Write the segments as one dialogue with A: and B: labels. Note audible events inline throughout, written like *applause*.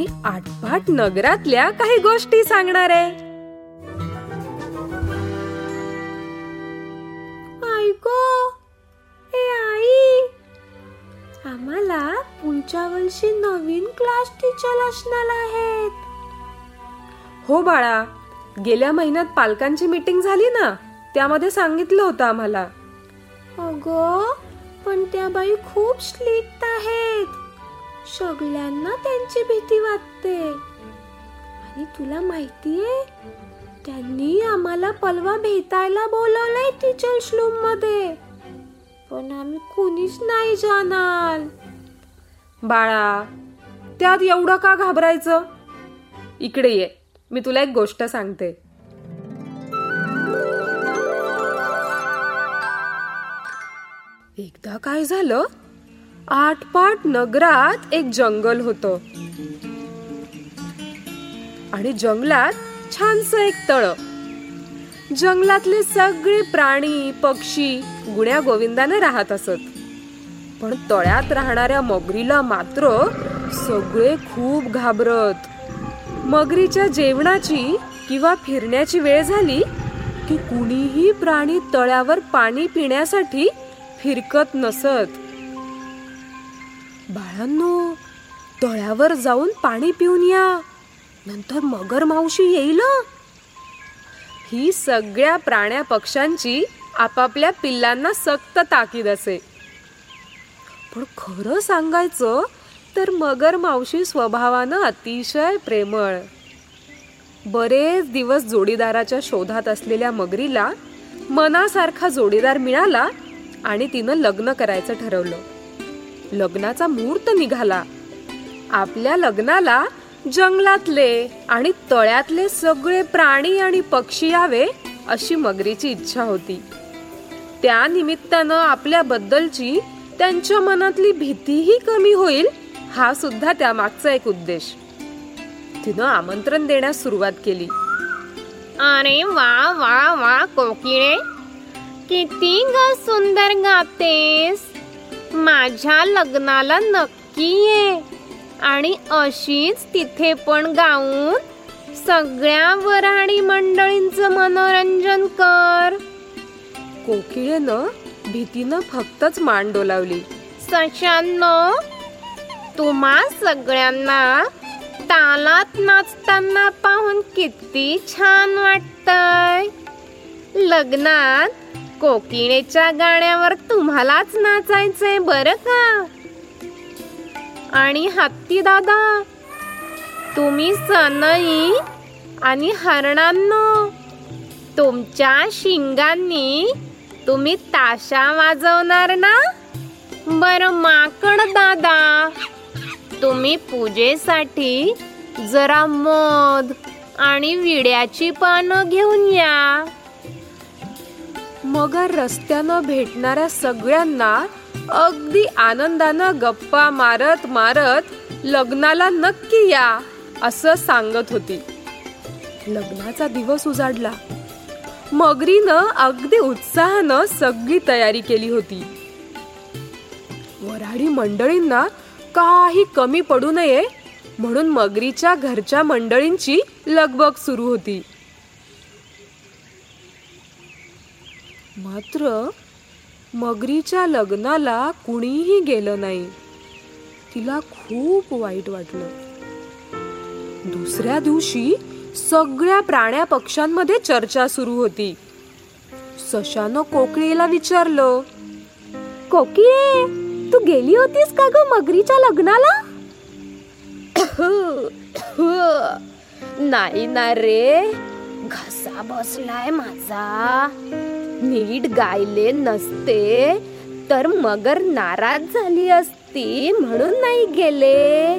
A: आणि आटपाट नगरातल्या काही गोष्टी सांगणार आहे. ऐको ए आई आम्हाला पुढच्या वर्षी नवीन क्लास टीचर असणार आहेत. हो बाळा गेल्या महिन्यात पालकांची मीटिंग झाली ना त्यामध्ये सांगितलं होतं आम्हाला. अगं पण त्या बाई खूप स्लिट आहेत. सगळ्यांना त्यांची भीती वाटते. आणि तुला माहितीये त्यांनी आम्हाला पलवा भेटायला बोलवलंय टीचर श्लूममध्ये. पण आम्ही कोणीच नाही जाणार. बाळा त्यात एवढं का घाबरायचं? इकडे ये मी तुला एक गोष्ट सांगते. एकदा काय झालं? आठपाट नगरात एक जंगल होतं. आणि जंगलात छानस एक तळ. जंगलातले सगळे प्राणी पक्षी गुण्या गोविंदाने राहत असत. पण तळ्यात राहणाऱ्या मगरीला मात्र सगळे खूप घाबरत. मगरीच्या जेवणाची किंवा फिरण्याची वेळ झाली की कुणीही प्राणी तळ्यावर पाणी पिण्यासाठी फिरकत नसत. बाळांनो तळ्यावर जाऊन पाणी पिऊन या. नंतर मगर मावशी येईल ही? सगळ्या प्राण्या पक्ष्यांची आपापल्या पिल्लांना सक्त ताकीद असे. पण खरं सांगायचं तर मगर मावशी स्वभावानं अतिशय प्रेमळ. बरेच दिवस जोडीदाराच्या शोधात असलेल्या मगरीला मनासारखा जोडीदार मिळाला आणि तिनं लग्न करायचं ठरवलं. लग्नाचा मुहूर्त निघाला. आपल्या लग्नाला जंगलातले आणि तळ्यातले सगळे प्राणी आणि पक्षी यावे अशी मगरीची इच्छा होती. त्या निमित्तानं आपल्याबद्दलची त्यांच्या मनातली भीतीही कमी होईल हा सुद्धा त्यामागचा एक उद्देश. तिनं आमंत्रण देण्यास सुरुवात केली.
B: अरे वा वा वा कोकिळे. किती ग सुंदर गातेस. माझ्या लग्नाला नक्की ये. आणि अशीच तिथे पण गाऊन सगळ्या वराडी मंडळींचं मनोरंजन कर.
A: कोकिळेनं भीतीनं फक्तच मान डोलावली.
B: सशांनो तुम्हा सगळ्यांना तालात नाचताना पाहून किती छान वाटतंय. लग्नात कोकिळेच्या गाण्यावर तुम्हालाच नाचायचंय बरं का? आणि हत्ती दादा तुम्ही सनई आणि हरणांनो तुमच्या शिंगांनी तुम्ही ताशा वाजवणार ना? बर माकड दादा तुम्ही पूजेसाठी जरा मध आणि विड्याची पानं घेऊन या.
A: मगर रस्त्यानं भेटणाऱ्या सगळ्यांना अगदी आनंदानं गप्पा मारत मारत लग्नाला नक्की या असं सांगत होती. लग्नाचा दिवस उजाडला. मगरीनं अगदी उत्साहानं सगळी तयारी केली होती. वराडी मंडळींना काही कमी पडू नये म्हणून मगरीच्या घरच्या मंडळींची लगबग सुरू होती. मात्र मगरीच्या लग्नाला कुणीही गेलं नाही. तिला खूप वाईट वाटलं. दुसऱ्या दिवशी सगळ्या प्राण्या पक्ष्यांमध्ये चर्चा सुरू होती. सशानं कोकिळेला विचारलं कोकिळे तू गेली होतीस का ग मगरीच्या लग्नाला?
B: नाही ना रे घसा बसलाय माझा. नीट गायले नसते तर मगर नाराज झाली असती म्हणून नाही गेले.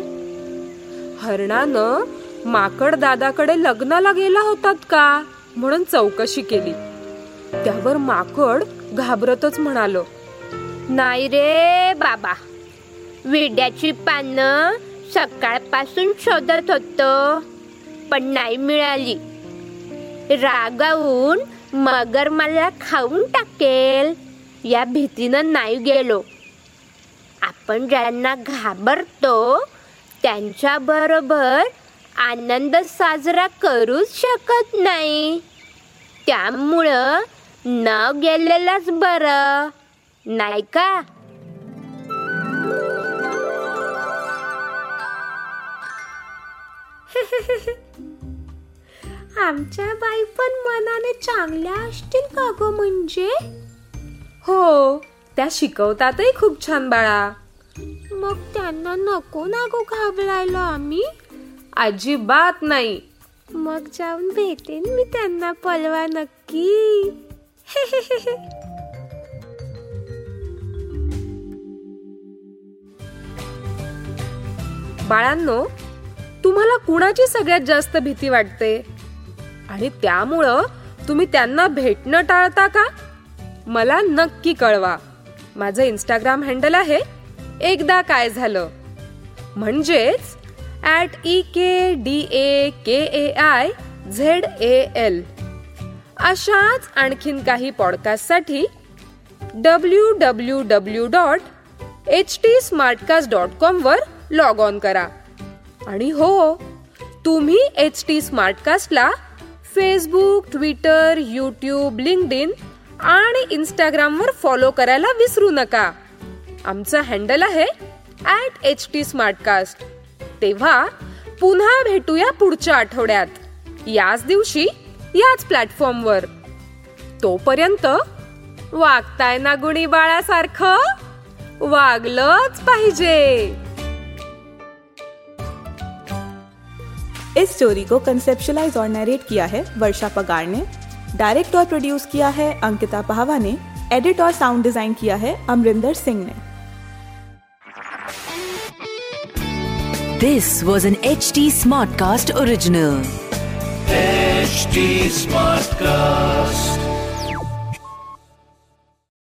A: हरणानं माकड दादाकडे लग्नाला गेला होतात का? म्हणून चौकशी केली. त्यावर माकड घाबरतच म्हणालो
B: नाही रे बाबा विड्याची पानं सकाळपासून शोधत होतो पण नाही मिळाली. रागावून मगर मला खाऊन टाकेल. या भीतीनं नाही गेलो. आपण ज्यांना घाबरतो त्यांच्या बरोबर आनंद साजरा करूच शकत नाही. त्यामुळं न गेलेलंच बरं. नाही का? *laughs* आमच्या बाई पण मनाने चांगल्या असतील का ग म्हणजे?
A: हो त्या शिकवतातही खूप छान बाळा.
B: मग त्यांना नको ना गो घाबरायला आम्ही?
A: अजिबात नाही.
B: मग जाऊन भेटेन मी त्यांना पलवा नक्की. *laughs*
A: बाळांनो तुम्हाला कुणाची सगळ्यात जास्त भीती वाटते? आणि त्यामुळं तुम्ही त्यांना भेटणं टाळता का? मला नक्की कळवा. माझं इंस्टाग्राम हँडल आहे एकदा काय झालं. म्हणजेच at E K D A K A I Z A L अशाच आणखीन काही पॉडकास्टसाठी W W W dot H T smartcast dot कॉमवर log on करा. आणि हो तुम्ही एच टी स्मार्टकास्टला Facebook Twitter YouTube LinkedIn आणि इंस्टाग्रामवर फॉलो करायला विसरू नका. आमचं हँडल आहे ॲट एच टी स्मार्टकास्ट तेव्हा पुन्हा भेटूया पुढच्या आठवड्यात. याच दिवशी याच प्लॅटफॉर्मवर तोपर्यंत वागताय ना गुणी बाळासारखं? वागलंच पाहिजे.
C: इस स्टोरी को कंसेप्शलाइज और नरेट किया है वर्षा पगार ने। डायरेक्ट और प्रोड्यूस किया है अंकिता पहावा ने। एडिट और साउंड डिज़ाइन किया है अमरिंदर सिंह ने।
D: This was an H T
E: smartcast original smart Smartcast.